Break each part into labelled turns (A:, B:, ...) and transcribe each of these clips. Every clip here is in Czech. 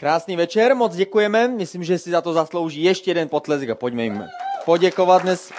A: Krásný večer, moc děkujeme. Myslím, že si za to zaslouží ještě jeden potlesk a pojďme jim poděkovat dnes.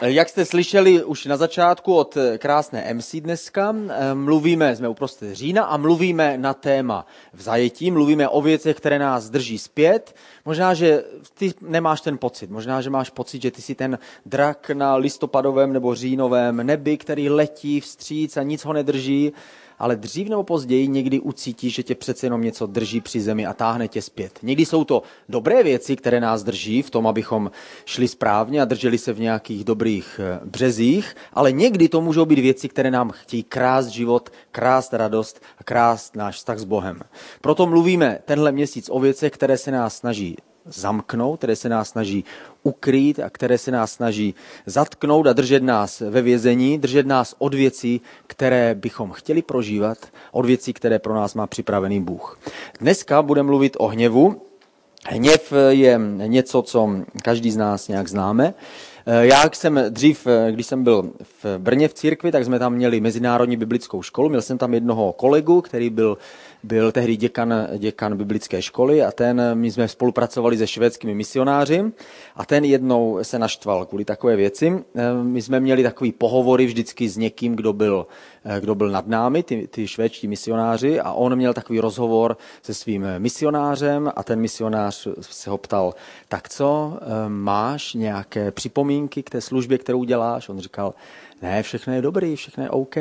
A: Jak jste slyšeli už na začátku od krásné MC dneska, mluvíme, jsme uprostřed října a mluvíme na téma v zajetí, mluvíme o věcech, které nás drží zpět. Možná, že ty nemáš ten pocit, možná, že máš pocit, že ty jsi ten drak na listopadovém nebo říjnovém nebi, který letí vstříc a nic ho nedrží ale dřív nebo později někdy ucítíš, že tě přece jenom něco drží při zemi a táhne tě zpět. Někdy jsou to dobré věci, které nás drží v tom, abychom šli správně a drželi se v nějakých dobrých eh, březích, ale někdy to můžou být věci, které nám chtějí krást život, krást radost a krást náš vztah s Bohem. Proto mluvíme tenhle měsíc o věcech, které se nás snaží zamknout, které se nás snaží ukrýt a které se nás snaží zatknout a držet nás ve vězení, držet nás od věcí, které bychom chtěli prožívat, od věcí, které pro nás má připravený Bůh. Dneska budeme mluvit o hněvu. Hněv je něco, co každý z nás nějak známe. Já jsem dřív, když jsem byl v Brně v církvi, tak jsme tam měli Mezinárodní biblickou školu. Měl jsem tam jednoho kolegu, který byl byl tehdy děkan, děkan biblické školy a ten, my jsme spolupracovali se švédskými misionáři a ten jednou se naštval kvůli takové věci. My jsme měli takový pohovory vždycky s někým, kdo byl, kdo byl nad námi, ty, ty švédští misionáři a on měl takový rozhovor se svým misionářem a ten misionář se ho ptal, tak co, máš nějaké připomínky k té službě, kterou děláš? On říkal, ne, všechno je dobrý, všechno je OK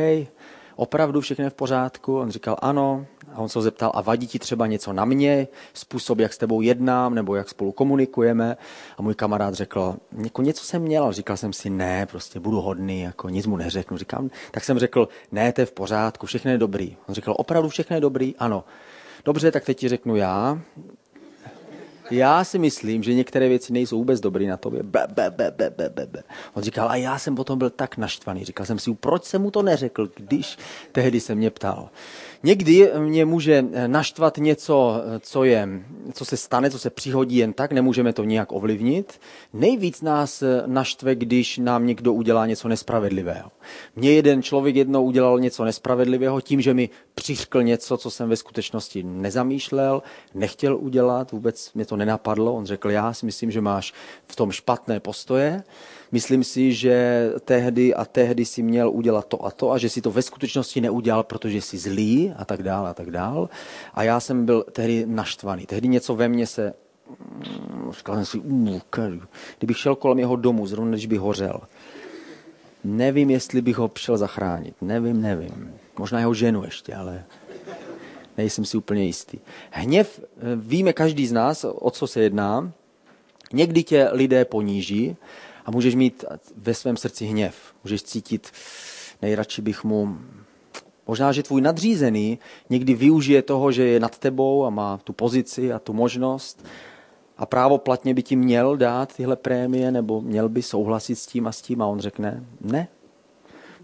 A: opravdu všechno je v pořádku? On říkal ano. A on se ho zeptal, a vadí ti třeba něco na mě, způsob, jak s tebou jednám, nebo jak spolu komunikujeme? A můj kamarád řekl, jako něco jsem měl. Říkal jsem si, ne, prostě budu hodný, jako nic mu neřeknu. Říkám, tak jsem řekl, ne, to je v pořádku, všechno je dobrý. On říkal, opravdu všechno je dobrý? Ano. Dobře, tak teď ti řeknu já. Já si myslím, že některé věci nejsou vůbec dobré na tobě. Be, be, be, be, be, be, be. On říkal, a já jsem potom byl tak naštvaný. Říkal jsem si, proč jsem mu to neřekl, když tehdy se mě ptal. Někdy mě může naštvat něco, co, je, co se stane, co se přihodí jen tak, nemůžeme to nijak ovlivnit. Nejvíc nás naštve, když nám někdo udělá něco nespravedlivého. Mně jeden člověk jednou udělal něco nespravedlivého tím, že mi přiškl něco, co jsem ve skutečnosti nezamýšlel, nechtěl udělat, vůbec mě to nenapadlo. On řekl, já si myslím, že máš v tom špatné postoje myslím si, že tehdy a tehdy si měl udělat to a to a že si to ve skutečnosti neudělal, protože jsi zlý a tak dále a tak dále. A já jsem byl tehdy naštvaný. Tehdy něco ve mně se mm, říkal jsem si, kdybych šel kolem jeho domu, zrovna když by hořel, nevím, jestli bych ho šel zachránit. Nevím, nevím. Možná jeho ženu ještě, ale nejsem si úplně jistý. Hněv, eh, víme každý z nás, o co se jedná. Někdy tě lidé poníží a můžeš mít ve svém srdci hněv. Můžeš cítit, nejradši bych mu Možná, že tvůj nadřízený někdy využije toho, že je nad tebou a má tu pozici a tu možnost a právo platně by ti měl dát tyhle prémie nebo měl by souhlasit s tím a s tím a on řekne ne.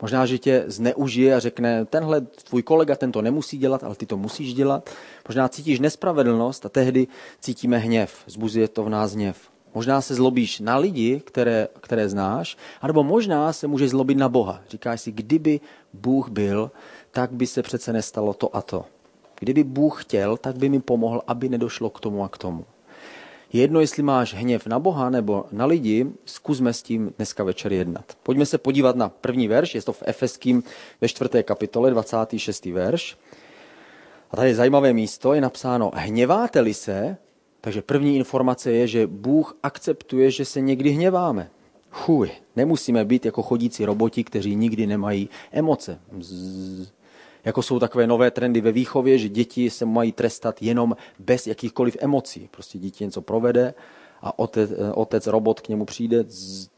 A: Možná, že tě zneužije a řekne, tenhle tvůj kolega, ten to nemusí dělat, ale ty to musíš dělat. Možná cítíš nespravedlnost a tehdy cítíme hněv, zbuzuje to v nás hněv. Možná se zlobíš na lidi, které, které znáš, anebo možná se můžeš zlobit na Boha. Říkáš si, kdyby Bůh byl, tak by se přece nestalo to a to. Kdyby Bůh chtěl, tak by mi pomohl, aby nedošlo k tomu a k tomu. Jedno, jestli máš hněv na Boha nebo na lidi, zkusme s tím dneska večer jednat. Pojďme se podívat na první verš, je to v Efeským ve čtvrté kapitole, 26. verš. A tady je zajímavé místo, je napsáno, hněváte-li se, takže první informace je, že Bůh akceptuje, že se někdy hněváme. Chuj, nemusíme být jako chodící roboti, kteří nikdy nemají emoce. Zzz. Jako jsou takové nové trendy ve výchově, že děti se mají trestat jenom bez jakýchkoliv emocí. Prostě dítě něco provede a otec, otec robot k němu přijde zzz,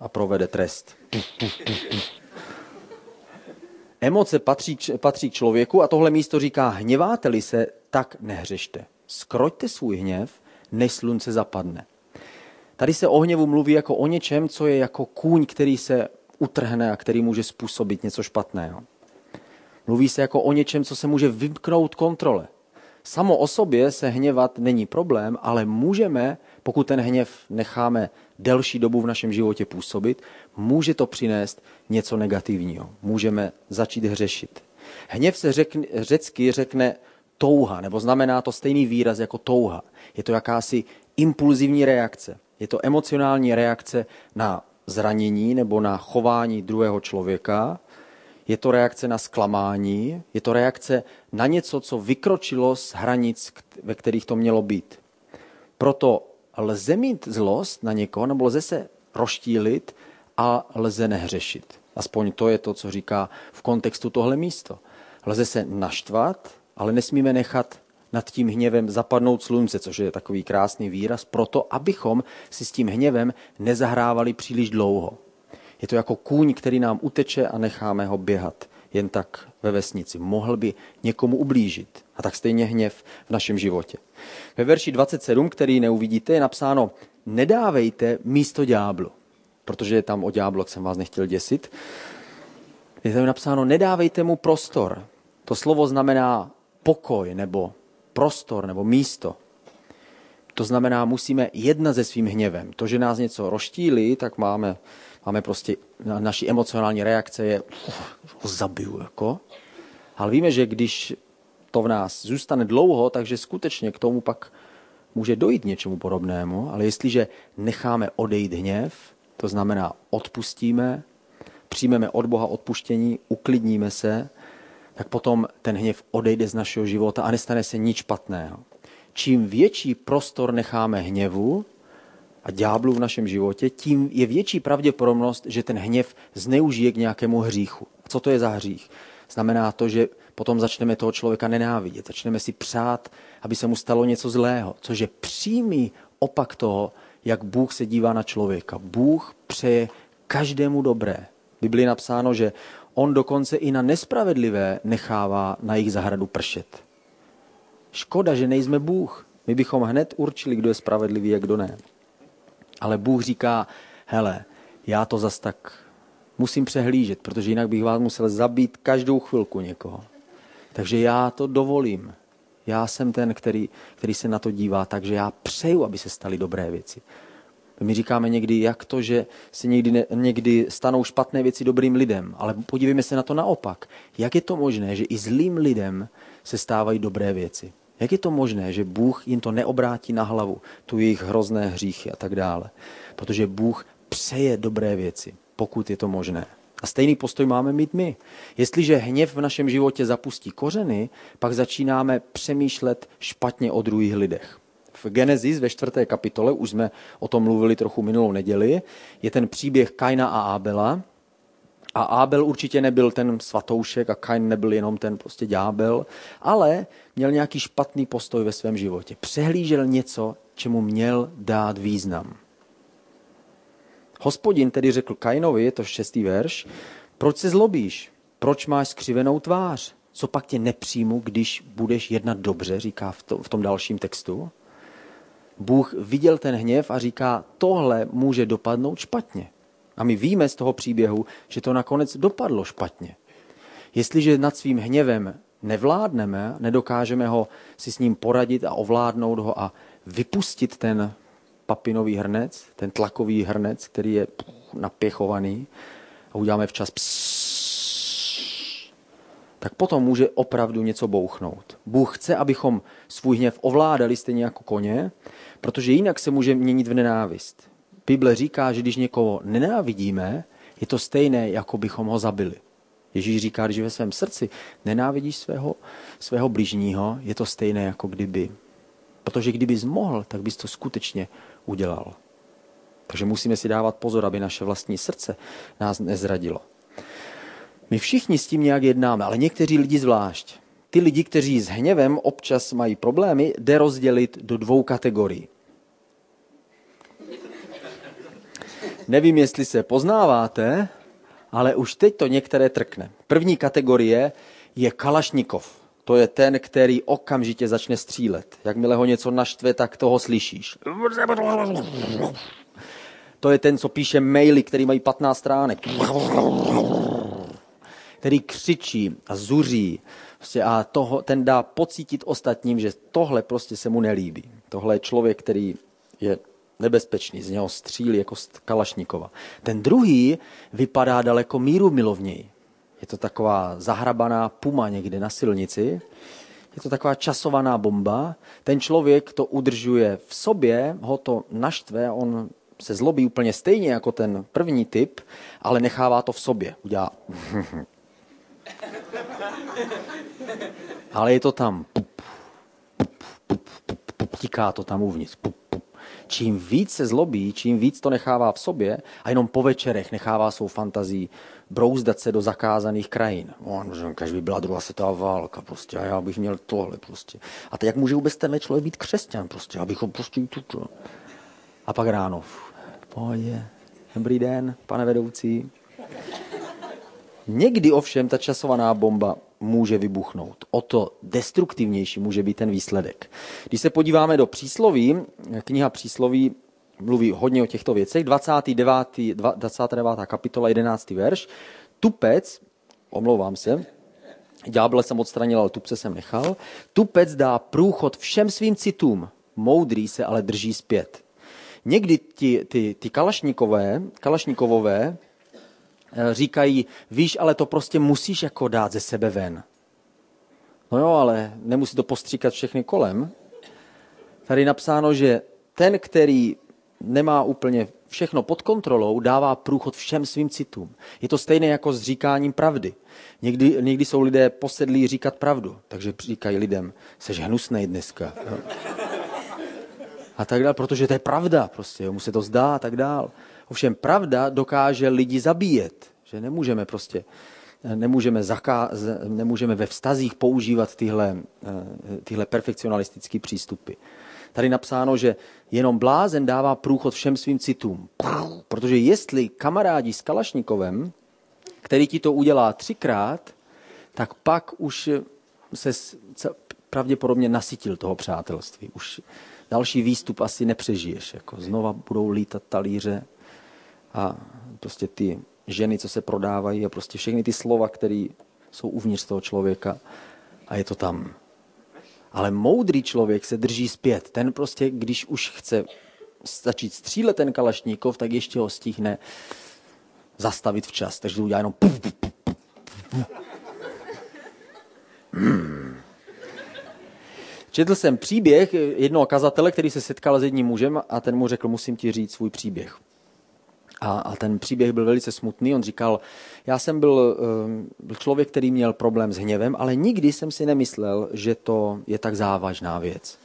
A: a provede trest. Emoce patří, patří člověku a tohle místo říká, hněváte-li se, tak nehřešte skroťte svůj hněv, než slunce zapadne. Tady se o hněvu mluví jako o něčem, co je jako kůň, který se utrhne a který může způsobit něco špatného. Mluví se jako o něčem, co se může vymknout kontrole. Samo o sobě se hněvat není problém, ale můžeme, pokud ten hněv necháme delší dobu v našem životě působit, může to přinést něco negativního. Můžeme začít hřešit. Hněv se řekne, řecky řekne touha, nebo znamená to stejný výraz jako touha. Je to jakási impulzivní reakce. Je to emocionální reakce na zranění nebo na chování druhého člověka. Je to reakce na zklamání, je to reakce na něco, co vykročilo z hranic, ve kterých to mělo být. Proto lze mít zlost na někoho, nebo lze se roštílit a lze nehřešit. Aspoň to je to, co říká v kontextu tohle místo. Lze se naštvat, ale nesmíme nechat nad tím hněvem zapadnout slunce, což je takový krásný výraz, proto abychom si s tím hněvem nezahrávali příliš dlouho. Je to jako kůň, který nám uteče a necháme ho běhat jen tak ve vesnici. Mohl by někomu ublížit. A tak stejně hněv v našem životě. Ve verši 27, který neuvidíte, je napsáno nedávejte místo ďáblu. Protože je tam o ďáblu, jsem vás nechtěl děsit. Je tam napsáno nedávejte mu prostor. To slovo znamená pokoj nebo prostor nebo místo. To znamená, musíme jednat se svým hněvem. To, že nás něco roštílí, tak máme, máme prostě, naší emocionální reakce je, ho zabiju, jako. Ale víme, že když to v nás zůstane dlouho, takže skutečně k tomu pak může dojít něčemu podobnému, ale jestliže necháme odejít hněv, to znamená odpustíme, přijmeme od Boha odpuštění, uklidníme se, tak potom ten hněv odejde z našeho života a nestane se nic špatného. Čím větší prostor necháme hněvu a ďáblu v našem životě, tím je větší pravděpodobnost, že ten hněv zneužije k nějakému hříchu. A co to je za hřích? Znamená to, že potom začneme toho člověka nenávidět, začneme si přát, aby se mu stalo něco zlého, což je přímý opak toho, jak Bůh se dívá na člověka. Bůh přeje každému dobré. V Biblii napsáno, že on dokonce i na nespravedlivé nechává na jejich zahradu pršet. Škoda, že nejsme Bůh. My bychom hned určili, kdo je spravedlivý a kdo ne. Ale Bůh říká, hele, já to zas tak musím přehlížet, protože jinak bych vás musel zabít každou chvilku někoho. Takže já to dovolím. Já jsem ten, který, který se na to dívá, takže já přeju, aby se staly dobré věci. My říkáme někdy, jak to, že se někdy, někdy stanou špatné věci dobrým lidem, ale podívejme se na to naopak. Jak je to možné, že i zlým lidem se stávají dobré věci? Jak je to možné, že Bůh jim to neobrátí na hlavu, tu jejich hrozné hříchy a tak dále? Protože Bůh přeje dobré věci, pokud je to možné. A stejný postoj máme mít my. Jestliže hněv v našem životě zapustí kořeny, pak začínáme přemýšlet špatně o druhých lidech. V Genesis ve čtvrté kapitole, už jsme o tom mluvili trochu minulou neděli, je ten příběh Kaina a Ábela. A Ábel určitě nebyl ten svatoušek a Kain nebyl jenom ten prostě ďábel, ale měl nějaký špatný postoj ve svém životě. Přehlížel něco, čemu měl dát význam. Hospodin tedy řekl Kainovi, je to šestý verš, proč se zlobíš? Proč máš skřivenou tvář? Co pak tě nepřijmu, když budeš jednat dobře, říká v, v tom dalším textu. Bůh viděl ten hněv a říká, tohle může dopadnout špatně. A my víme z toho příběhu, že to nakonec dopadlo špatně. Jestliže nad svým hněvem nevládneme, nedokážeme ho si s ním poradit a ovládnout ho a vypustit ten papinový hrnec, ten tlakový hrnec, který je napěchovaný a uděláme včas psss, tak potom může opravdu něco bouchnout. Bůh chce, abychom svůj hněv ovládali stejně jako koně, protože jinak se může měnit v nenávist. Bible říká, že když někoho nenávidíme, je to stejné, jako bychom ho zabili. Ježíš říká, že ve svém srdci nenávidíš svého, svého bližního, je to stejné, jako kdyby. Protože kdybys mohl, tak bys to skutečně udělal. Takže musíme si dávat pozor, aby naše vlastní srdce nás nezradilo. My všichni s tím nějak jednáme, ale někteří lidi zvlášť. Ty lidi, kteří s hněvem občas mají problémy, jde rozdělit do dvou kategorií. Nevím, jestli se poznáváte, ale už teď to některé trkne. První kategorie je Kalašnikov. To je ten, který okamžitě začne střílet. Jakmile ho něco naštve, tak toho slyšíš. To je ten, co píše maily, který mají 15 stránek. Který křičí a zuří. Prostě a toho, ten dá pocítit ostatním, že tohle prostě se mu nelíbí. Tohle je člověk, který je nebezpečný, z něho střílí jako z Kalašnikova. Ten druhý vypadá daleko míru milovněji. Je to taková zahrabaná puma někde na silnici. Je to taková časovaná bomba. Ten člověk to udržuje v sobě, ho to naštve, on se zlobí úplně stejně jako ten první typ, ale nechává to v sobě. Udělá. ale je to tam. Tiká to tam uvnitř. Čím víc se zlobí, čím víc to nechává v sobě a jenom po večerech nechává svou fantazii brouzdat se do zakázaných krajin. On, každý by byla druhá světová válka prostě a já bych měl tohle prostě. A teď jak může vůbec tenhle člověk být křesťan prostě, abych ho prostě tuto. A pak ráno, pohodě, dobrý den, pane vedoucí. Někdy ovšem ta časovaná bomba může vybuchnout. O to destruktivnější může být ten výsledek. Když se podíváme do přísloví, kniha přísloví mluví hodně o těchto věcech, 29. 29. kapitola, 11. verš, tupec, omlouvám se, ďábel jsem odstranil, ale tupce jsem nechal, tupec dá průchod všem svým citům, moudrý se ale drží zpět. Někdy ti, ty, ty kalašníkové, kalašníkovové říkají, víš, ale to prostě musíš jako dát ze sebe ven. No jo, ale nemusí to postříkat všechny kolem. Tady je napsáno, že ten, který nemá úplně všechno pod kontrolou, dává průchod všem svým citům. Je to stejné jako s říkáním pravdy. Někdy, někdy jsou lidé posedlí říkat pravdu, takže říkají lidem, seš hnusnej dneska. Jo. A tak dále, protože to je pravda, prostě, mu se to zdá a tak dál. Ovšem pravda dokáže lidi zabíjet, že nemůžeme prostě, nemůžeme, zaká, nemůžeme ve vztazích používat tyhle, eh, tyhle perfekcionalistické přístupy tady napsáno, že jenom blázen dává průchod všem svým citům. Protože jestli kamarádi s Kalašnikovem, který ti to udělá třikrát, tak pak už se pravděpodobně nasytil toho přátelství. Už další výstup asi nepřežiješ. Jako znova budou lítat talíře a prostě ty ženy, co se prodávají a prostě všechny ty slova, které jsou uvnitř toho člověka a je to tam. Ale moudrý člověk se drží zpět. Ten prostě, když už chce začít střílet ten kalašníkov, tak ještě ho stihne zastavit včas. Takže to udělá jenom puf, puf, puf, puf. Hmm. Četl jsem příběh jednoho kazatele, který se setkal s jedním mužem a ten mu řekl, musím ti říct svůj příběh. A, a ten příběh byl velice smutný. On říkal, já jsem byl, eh, byl člověk, který měl problém s hněvem, ale nikdy jsem si nemyslel, že to je tak závažná věc.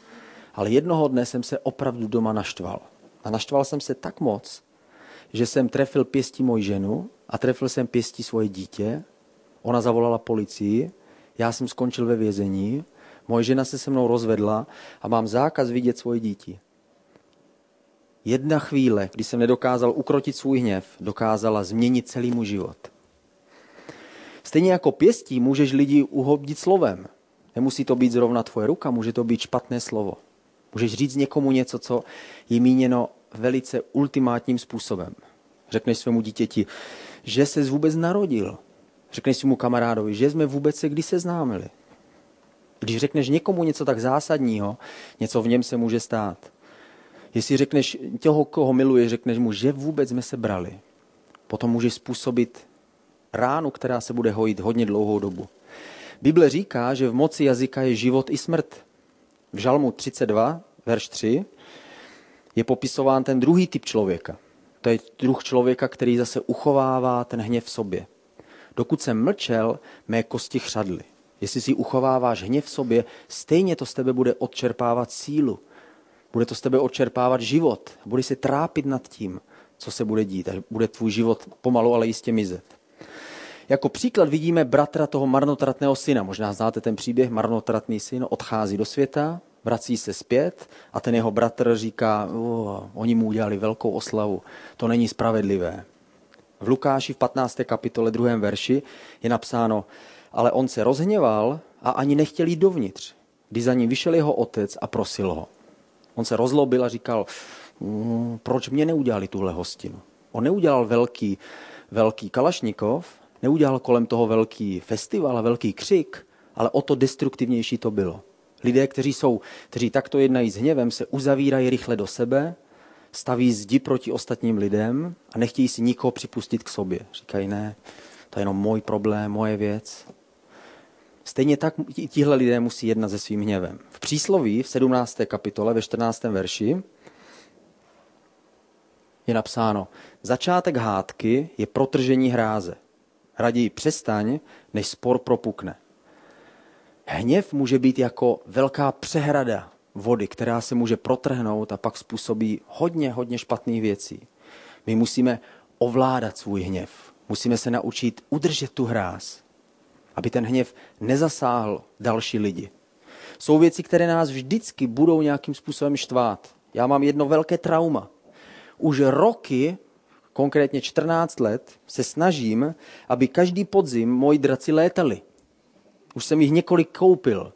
A: Ale jednoho dne jsem se opravdu doma naštval. A naštval jsem se tak moc, že jsem trefil pěstí moji ženu a trefil jsem pěstí svoje dítě. Ona zavolala policii, já jsem skončil ve vězení, moje žena se se mnou rozvedla a mám zákaz vidět svoje dítě. Jedna chvíle, kdy jsem nedokázal ukrotit svůj hněv, dokázala změnit celý můj život. Stejně jako pěstí můžeš lidi uhobdit slovem. Nemusí to být zrovna tvoje ruka, může to být špatné slovo. Můžeš říct někomu něco, co je míněno velice ultimátním způsobem. Řekneš svému dítěti, že se vůbec narodil. Řekneš svému kamarádovi, že jsme vůbec se kdy seznámili. Když řekneš někomu něco tak zásadního, něco v něm se může stát. Jestli řekneš těho, koho miluješ, řekneš mu, že vůbec jsme se brali, potom můžeš způsobit ránu, která se bude hojit hodně dlouhou dobu. Bible říká, že v moci jazyka je život i smrt. V Žalmu 32, verš 3, je popisován ten druhý typ člověka. To je druh člověka, který zase uchovává ten hněv v sobě. Dokud jsem mlčel, mé kosti chřadly. Jestli si uchováváš hněv v sobě, stejně to z tebe bude odčerpávat sílu. Bude to z tebe odčerpávat život. Budeš se trápit nad tím, co se bude dít. A bude tvůj život pomalu, ale jistě mizet. Jako příklad vidíme bratra toho marnotratného syna. Možná znáte ten příběh, marnotratný syn odchází do světa, vrací se zpět a ten jeho bratr říká, oni mu udělali velkou oslavu, to není spravedlivé. V Lukáši v 15. kapitole 2. verši je napsáno, ale on se rozhněval a ani nechtěl jít dovnitř, když za ním vyšel jeho otec a prosil ho. On se rozlobil a říkal, mm, proč mě neudělali tuhle hostinu? On neudělal velký, velký Kalašnikov, neudělal kolem toho velký festival a velký křik, ale o to destruktivnější to bylo. Lidé, kteří, jsou, kteří takto jednají s hněvem, se uzavírají rychle do sebe, staví zdi proti ostatním lidem a nechtějí si nikoho připustit k sobě. Říkají, ne, To je jenom můj problém, moje věc. Stejně tak tihle lidé musí jednat se svým hněvem. V přísloví v 17. kapitole ve 14. verši je napsáno, začátek hádky je protržení hráze. Raději přestaň, než spor propukne. Hněv může být jako velká přehrada vody, která se může protrhnout a pak způsobí hodně, hodně špatných věcí. My musíme ovládat svůj hněv. Musíme se naučit udržet tu hráz, aby ten hněv nezasáhl další lidi. Jsou věci, které nás vždycky budou nějakým způsobem štvát. Já mám jedno velké trauma. Už roky, konkrétně 14 let, se snažím, aby každý podzim moji draci létali. Už jsem jich několik koupil.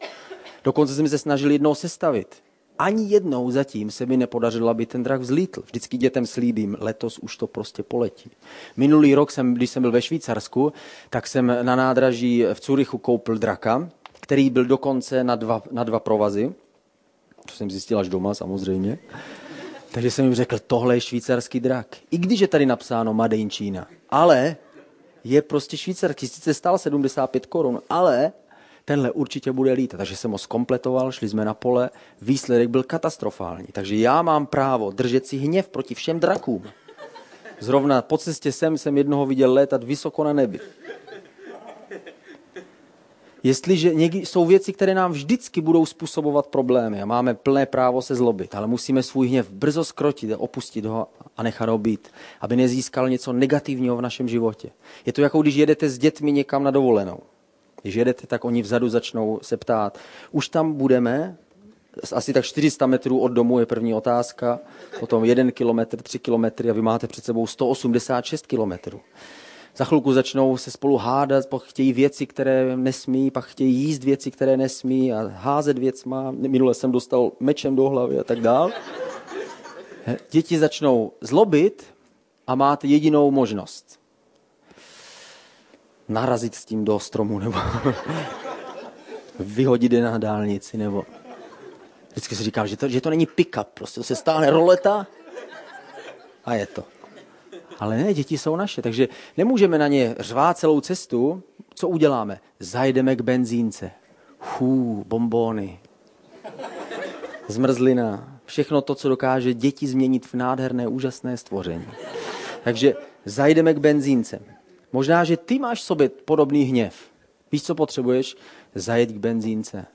A: Dokonce jsem se snažil jednou sestavit. Ani jednou zatím se mi nepodařilo, aby ten drak vzlítl. Vždycky dětem slíbím, letos už to prostě poletí. Minulý rok, jsem, když jsem byl ve Švýcarsku, tak jsem na nádraží v Curychu koupil draka, který byl dokonce na dva, na dva provazy. To jsem zjistil až doma samozřejmě. Takže jsem jim řekl, tohle je švýcarský drak. I když je tady napsáno Made in China. Ale je prostě švýcarský. Sice stál 75 korun, ale tenhle určitě bude lítat. Takže jsem ho skompletoval, šli jsme na pole, výsledek byl katastrofální. Takže já mám právo držet si hněv proti všem drakům. Zrovna po cestě sem jsem jednoho viděl létat vysoko na nebi. Jestliže někdy jsou věci, které nám vždycky budou způsobovat problémy a máme plné právo se zlobit, ale musíme svůj hněv brzo skrotit, opustit ho a nechat ho být, aby nezískal něco negativního v našem životě. Je to jako když jedete s dětmi někam na dovolenou. Když jedete, tak oni vzadu začnou se ptát, už tam budeme, asi tak 400 metrů od domu je první otázka, potom 1 kilometr, 3 kilometry a vy máte před sebou 186 kilometrů. Za chvilku začnou se spolu hádat, pak chtějí věci, které nesmí, pak chtějí jíst věci, které nesmí a házet věcma. Minule jsem dostal mečem do hlavy a tak dál. Děti začnou zlobit a máte jedinou možnost narazit s tím do stromu, nebo vyhodit je na dálnici, nebo vždycky si říkám, že to, že to není pick-up, prostě to se stáhne roleta a je to. Ale ne, děti jsou naše, takže nemůžeme na ně řvát celou cestu. Co uděláme? Zajdeme k benzínce. Hů, bombóny, zmrzlina, všechno to, co dokáže děti změnit v nádherné, úžasné stvoření. Takže zajdeme k benzínce. Možná, že ty máš v sobě podobný hněv. Víš, co potřebuješ? Zajet k benzínce.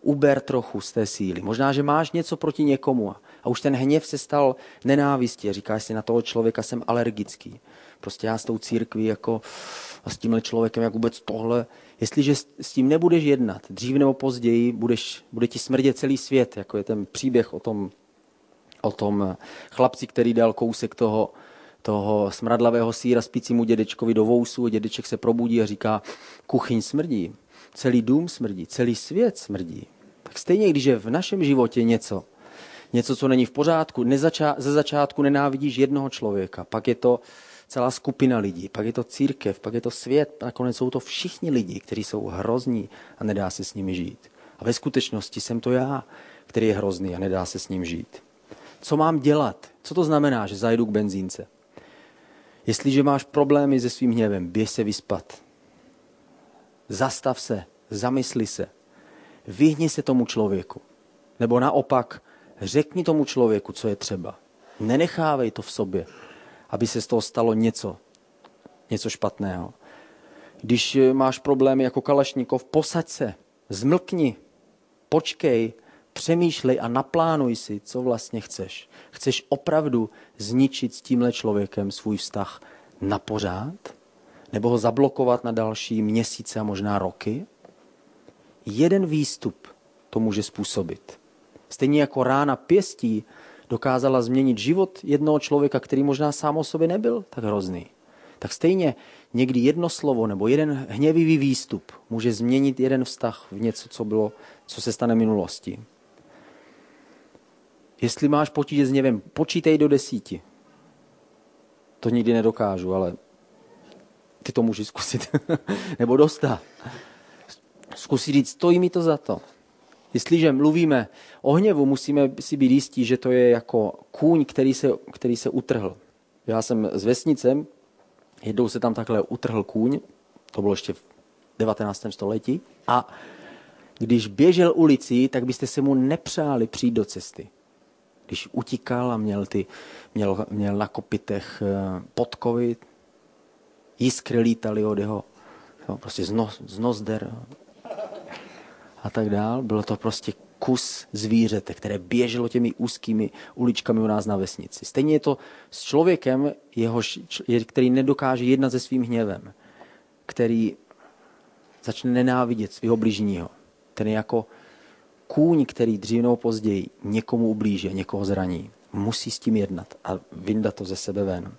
A: Uber trochu z té síly. Možná, že máš něco proti někomu a už ten hněv se stal nenávistí. Říkáš si, na toho člověka jsem alergický. Prostě já s tou církví jako a s tímhle člověkem, jak vůbec tohle. Jestliže s tím nebudeš jednat, dřív nebo později budeš, bude ti smrdět celý svět, jako je ten příběh o tom, o tom chlapci, který dal kousek toho, toho smradlavého síra spícímu dědečkovi do vousu. Dědeček se probudí a říká, kuchyň smrdí, celý dům smrdí, celý svět smrdí. Tak stejně, když je v našem životě něco, něco, co není v pořádku, nezačá, ze začátku nenávidíš jednoho člověka, pak je to celá skupina lidí, pak je to církev, pak je to svět, nakonec jsou to všichni lidi, kteří jsou hrozní a nedá se s nimi žít. A ve skutečnosti jsem to já, který je hrozný a nedá se s ním žít. Co mám dělat? Co to znamená, že zajdu k benzínce? Jestliže máš problémy se svým hněvem, běž se vyspat. Zastav se, zamysli se. Vyhni se tomu člověku. Nebo naopak, řekni tomu člověku, co je třeba. Nenechávej to v sobě, aby se z toho stalo něco, něco špatného. Když máš problémy jako Kalašníkov, posaď se, zmlkni, počkej, přemýšlej a naplánuj si, co vlastně chceš. Chceš opravdu zničit s tímhle člověkem svůj vztah na pořád? Nebo ho zablokovat na další měsíce a možná roky? Jeden výstup to může způsobit. Stejně jako rána pěstí dokázala změnit život jednoho člověka, který možná sám o sobě nebyl tak hrozný. Tak stejně někdy jedno slovo nebo jeden hněvivý výstup může změnit jeden vztah v něco, co, bylo, co se stane minulostí. Jestli máš potíže s hněvem, počítej do desíti. To nikdy nedokážu, ale ty to můžeš zkusit. Nebo dostat. Zkusit říct, stojí mi to za to. Jestliže mluvíme o hněvu, musíme si být jistí, že to je jako kůň, který se, který se utrhl. Já jsem z vesnice, Jednou se tam takhle utrhl kůň, to bylo ještě v 19. století, a když běžel ulicí, tak byste se mu nepřáli přijít do cesty. Když utíkal a měl, ty, měl, měl na kopitech eh, podkovy, jiskry lítaly od jeho, jo, prostě z, nos, z nozder a tak dál. Bylo to prostě kus zvířete, které běželo těmi úzkými uličkami u nás na vesnici. Stejně je to s člověkem, jehož, který nedokáže jednat se svým hněvem, který začne nenávidět svého bližního. Ten je jako kůň, který dřív nebo později někomu ublíže, někoho zraní. Musí s tím jednat a vyndat to ze sebe ven.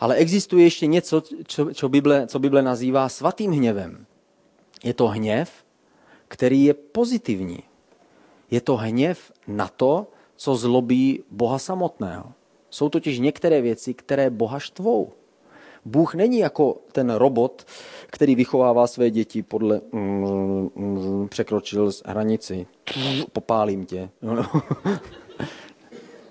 A: Ale existuje ještě něco, co, co, Bible, co Bible nazývá svatým hněvem. Je to hněv, který je pozitivní. Je to hněv na to, co zlobí Boha samotného. Jsou totiž některé věci, které Boha štvou. Bůh není jako ten robot, který vychovává své děti podle mm, mm, překročil z hranici, popálím tě. No, no.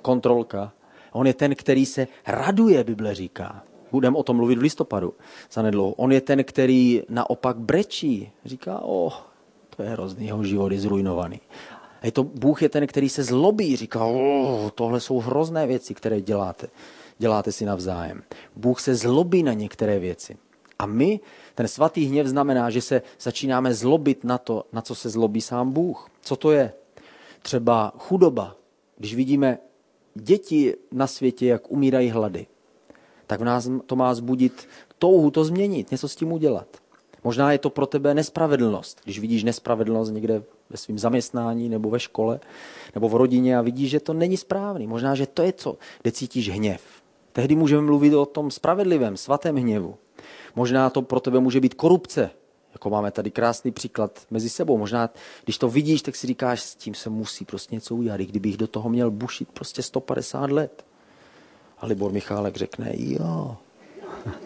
A: Kontrolka. On je ten, který se raduje, Bible říká. Budeme o tom mluvit v listopadu zanedlouho. On je ten, který naopak brečí. Říká, oh, to je hrozný, jeho život je zrujnovaný. A je to, Bůh je ten, který se zlobí, říká, oh, tohle jsou hrozné věci, které děláte. Děláte si navzájem. Bůh se zlobí na některé věci. A my, ten svatý hněv znamená, že se začínáme zlobit na to, na co se zlobí sám Bůh. Co to je? Třeba chudoba. Když vidíme děti na světě, jak umírají hlady, tak v nás to má zbudit touhu to změnit, něco s tím udělat. Možná je to pro tebe nespravedlnost. Když vidíš nespravedlnost někde ve svém zaměstnání nebo ve škole nebo v rodině a vidíš, že to není správný. Možná, že to je co, kde cítíš hněv. Tehdy můžeme mluvit o tom spravedlivém, svatém hněvu. Možná to pro tebe může být korupce, jako máme tady krásný příklad mezi sebou. Možná, když to vidíš, tak si říkáš, s tím se musí prostě něco udělat, i kdybych do toho měl bušit prostě 150 let. A Libor Michálek řekne, jo.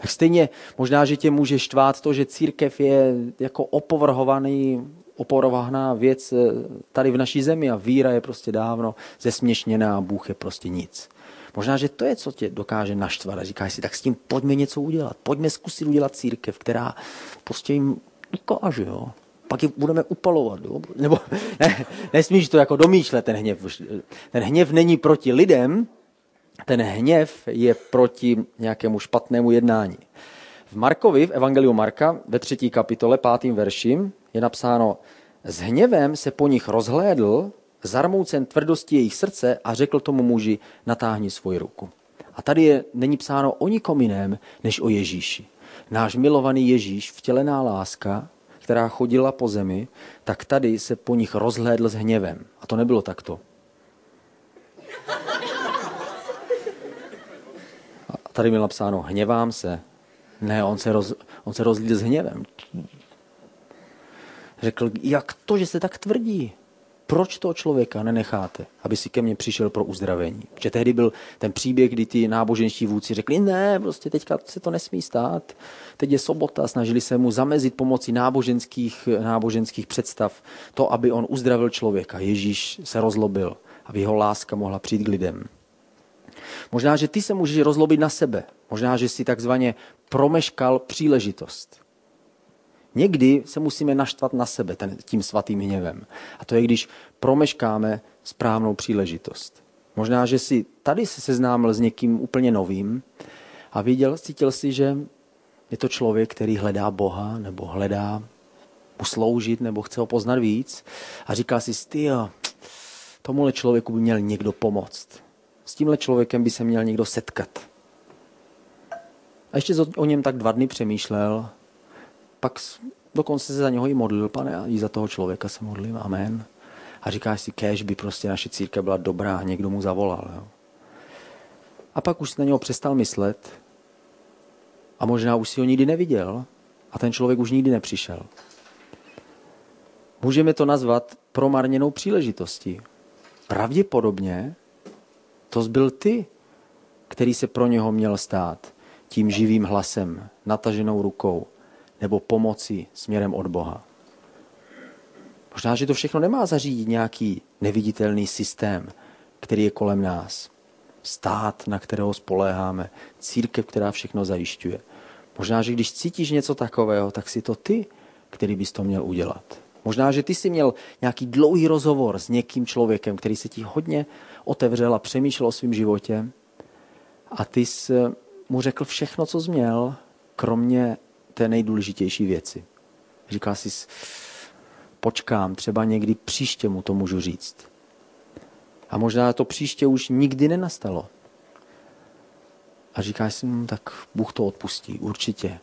A: Tak stejně možná, že tě může štvát to, že církev je jako opovrhovaný, opovrhovaná věc eh, tady v naší zemi a víra je prostě dávno zesměšněná a Bůh je prostě nic. Možná, že to je, co tě dokáže naštvat a říkáš si, tak s tím pojďme něco udělat. Pojďme zkusit udělat církev, která prostě jim ukáže, jo. Pak ji budeme upalovat, jo. Nebo ne, nesmíš to jako domýšlet, ten hněv. Ten hněv není proti lidem, ten hněv je proti nějakému špatnému jednání. V Markovi, v Evangeliu Marka, ve třetí kapitole, pátým verši, je napsáno, s hněvem se po nich rozhlédl, zarmoucen tvrdosti jejich srdce a řekl tomu muži, natáhni svoji ruku. A tady je, není psáno o nikom jiném, než o Ježíši. Náš milovaný Ježíš, vtělená láska, která chodila po zemi, tak tady se po nich rozhlédl s hněvem. A to nebylo takto. A tady bylo napsáno, hněvám se. Ne, on se, roz, on se rozlídl s hněvem. Řekl, jak to, že se tak tvrdí? Proč toho člověka nenecháte, aby si ke mně přišel pro uzdravení? Protože tehdy byl ten příběh, kdy ty náboženští vůdci řekli, ne, prostě teďka se to nesmí stát. Teď je sobota, snažili se mu zamezit pomocí náboženských, náboženských představ to, aby on uzdravil člověka. Ježíš se rozlobil, aby jeho láska mohla přijít k lidem. Možná, že ty se můžeš rozlobit na sebe. Možná, že si takzvaně promeškal příležitost. Někdy se musíme naštvat na sebe ten, tím svatým hněvem. A to je, když promeškáme správnou příležitost. Možná, že si tady se seznámil s někým úplně novým a viděl, cítil si, že je to člověk, který hledá Boha nebo hledá mu sloužit nebo chce ho poznat víc a říká si, ty tomuhle člověku by měl někdo pomoct. S tímhle člověkem by se měl někdo setkat. A ještě o něm tak dva dny přemýšlel pak dokonce se za něho i modlil, pane, a i za toho člověka se modlím, amen. A říkáš si, kež by prostě naše církev byla dobrá, někdo mu zavolal. Jo. A pak už na něho přestal myslet a možná už si ho nikdy neviděl a ten člověk už nikdy nepřišel. Můžeme to nazvat promarněnou příležitostí. Pravděpodobně to byl ty, který se pro něho měl stát tím živým hlasem, nataženou rukou, nebo pomoci směrem od Boha. Možná, že to všechno nemá zařídit nějaký neviditelný systém, který je kolem nás. stát, na kterého spoléháme, církev, která všechno zajišťuje. Možná, že když cítíš něco takového, tak si to ty, který bys to měl udělat. Možná, že ty jsi měl nějaký dlouhý rozhovor s někým člověkem, který se ti hodně otevřel a přemýšlel o svém životě a ty jsi mu řekl všechno, co jsi měl, kromě té nejdůležitější věci. Říkal jsi, počkám, třeba někdy příště mu to můžu říct. A možná to příště už nikdy nenastalo. A říkáš si, hm, tak Bůh to odpustí, určitě.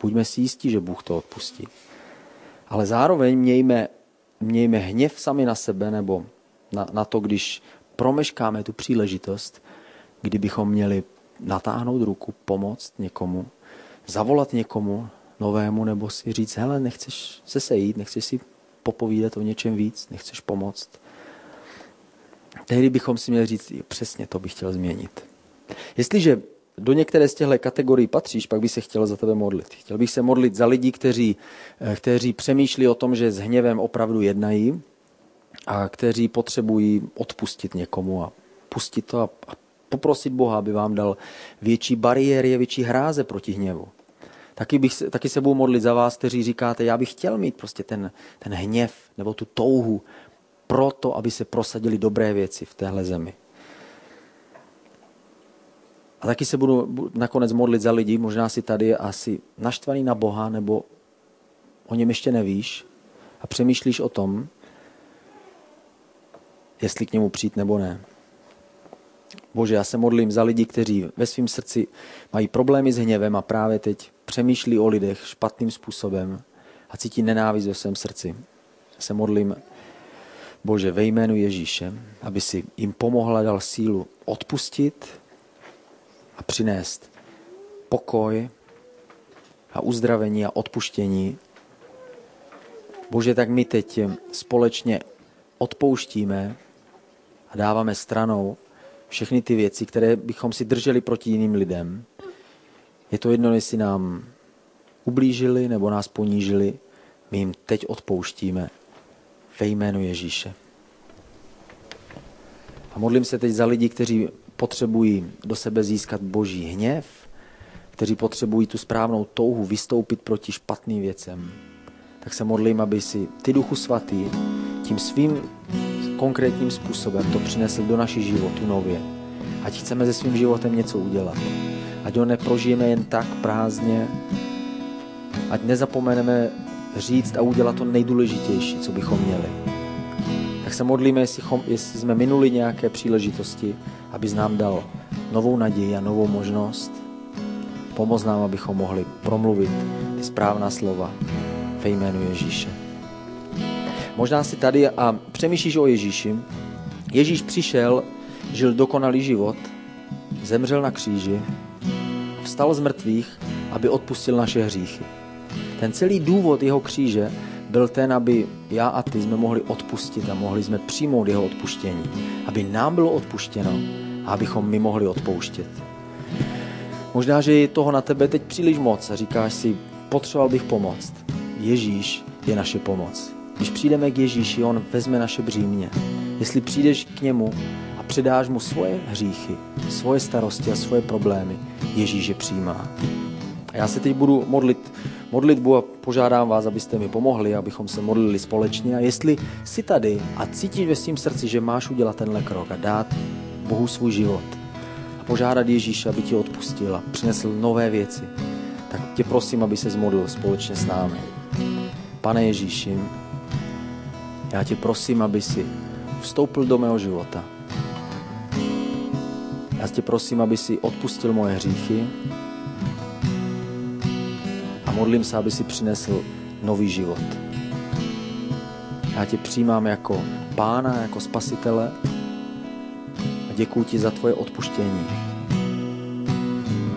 A: Buďme si jistí, že Bůh to odpustí. Ale zároveň mějme, mějme hněv sami na sebe nebo na, na to, když promeškáme tu příležitost, kdybychom měli natáhnout ruku, pomoct někomu, zavolat někomu novému nebo si říct, hele, nechceš se sejít, nechceš si popovídat o něčem víc, nechceš pomoct. Tehdy bychom si měli říct, přesně to bych chtěl změnit. Jestliže do některé z těchto kategorií patříš, pak bych se chtěl za tebe modlit. Chtěl bych se modlit za lidi, kteří, eh, kteří přemýšlí o tom, že s hněvem opravdu jednají a kteří potřebují odpustit někomu a pustit to a, a poprosit Boha, aby vám dal větší bariéry, větší hráze proti hněvu. Taky, bych, taky se budu modlit za vás, kteří říkáte, já bych chtěl mít prostě ten, ten hněv nebo tu touhu proto, aby se prosadili dobré věci v téhle zemi. A taky se budu nakonec modlit za lidi, možná si tady asi naštvaný na Boha, nebo o něm ještě nevíš a přemýšlíš o tom, jestli k němu přijít nebo ne. Bože, já se modlím za lidi, kteří ve svém srdci mají problémy s hněvem a právě teď přemýšlí o lidech špatným způsobem a cítí nenávist ve svém srdci. Já se modlím, Bože, ve jménu Ježíše, aby si jim pomohla, dal sílu odpustit a přinést pokoj a uzdravení a odpuštění. Bože, tak my teď společně odpouštíme a dáváme stranou všechny ty věci, které bychom si drželi proti jiným lidem. Je to jedno, jestli nám ublížili nebo nás ponížili, my jim teď odpouštíme ve jménu Ježíše. A modlím se teď za lidi, kteří potřebují do sebe získat boží hněv, kteří potřebují tu správnou touhu vystoupit proti špatným věcem. Tak se modlím, aby si ty Duchu Svatý tím svým konkrétním způsobem to přinesl do našich životů nově. Ať chceme se svým životem něco udělat. Ať ho neprožijeme jen tak prázdně, ať nezapomeneme říct a udělat to nejdůležitější, co bychom měli. Tak se modlíme, jestli, jestli jsme minuli nějaké příležitosti, aby nám dal novou naději a novou možnost. Pomoz nám, abychom mohli promluvit ty správná slova ve jménu Ježíše. Možná si tady a přemýšlíš o Ježíši. Ježíš přišel, žil dokonalý život, zemřel na kříži, vstal z mrtvých, aby odpustil naše hříchy. Ten celý důvod jeho kříže byl ten, aby já a ty jsme mohli odpustit a mohli jsme přijmout jeho odpuštění. Aby nám bylo odpuštěno a abychom my mohli odpouštět. Možná, že je toho na tebe teď příliš moc a říkáš si, potřeboval bych pomoct. Ježíš je naše pomoc. Když přijdeme k Ježíši, on vezme naše břímě. Jestli přijdeš k němu a předáš mu svoje hříchy, svoje starosti a svoje problémy, Ježíš je přijímá. A já se teď budu modlit modlitbu a požádám vás, abyste mi pomohli, abychom se modlili společně. A jestli jsi tady a cítíš ve svém srdci, že máš udělat tenhle krok a dát Bohu svůj život a požádat Ježíše, aby ti odpustil a přinesl nové věci, tak tě prosím, aby se zmodlil společně s námi. Pane Ježíši, já tě prosím, aby si vstoupil do mého života. Já tě prosím, aby si odpustil moje hříchy a modlím se, aby si přinesl nový život. Já tě přijímám jako pána, jako spasitele a děkuji ti za tvoje odpuštění.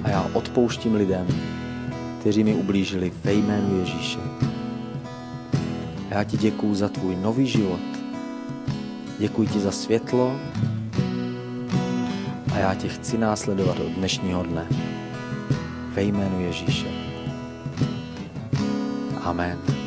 A: A já odpouštím lidem, kteří mi ublížili ve jménu Ježíše. Já ti děkuji za tvůj nový život. Děkuji ti za světlo a já tě chci následovat od dnešního dne. Ve jménu Ježíše. Amen.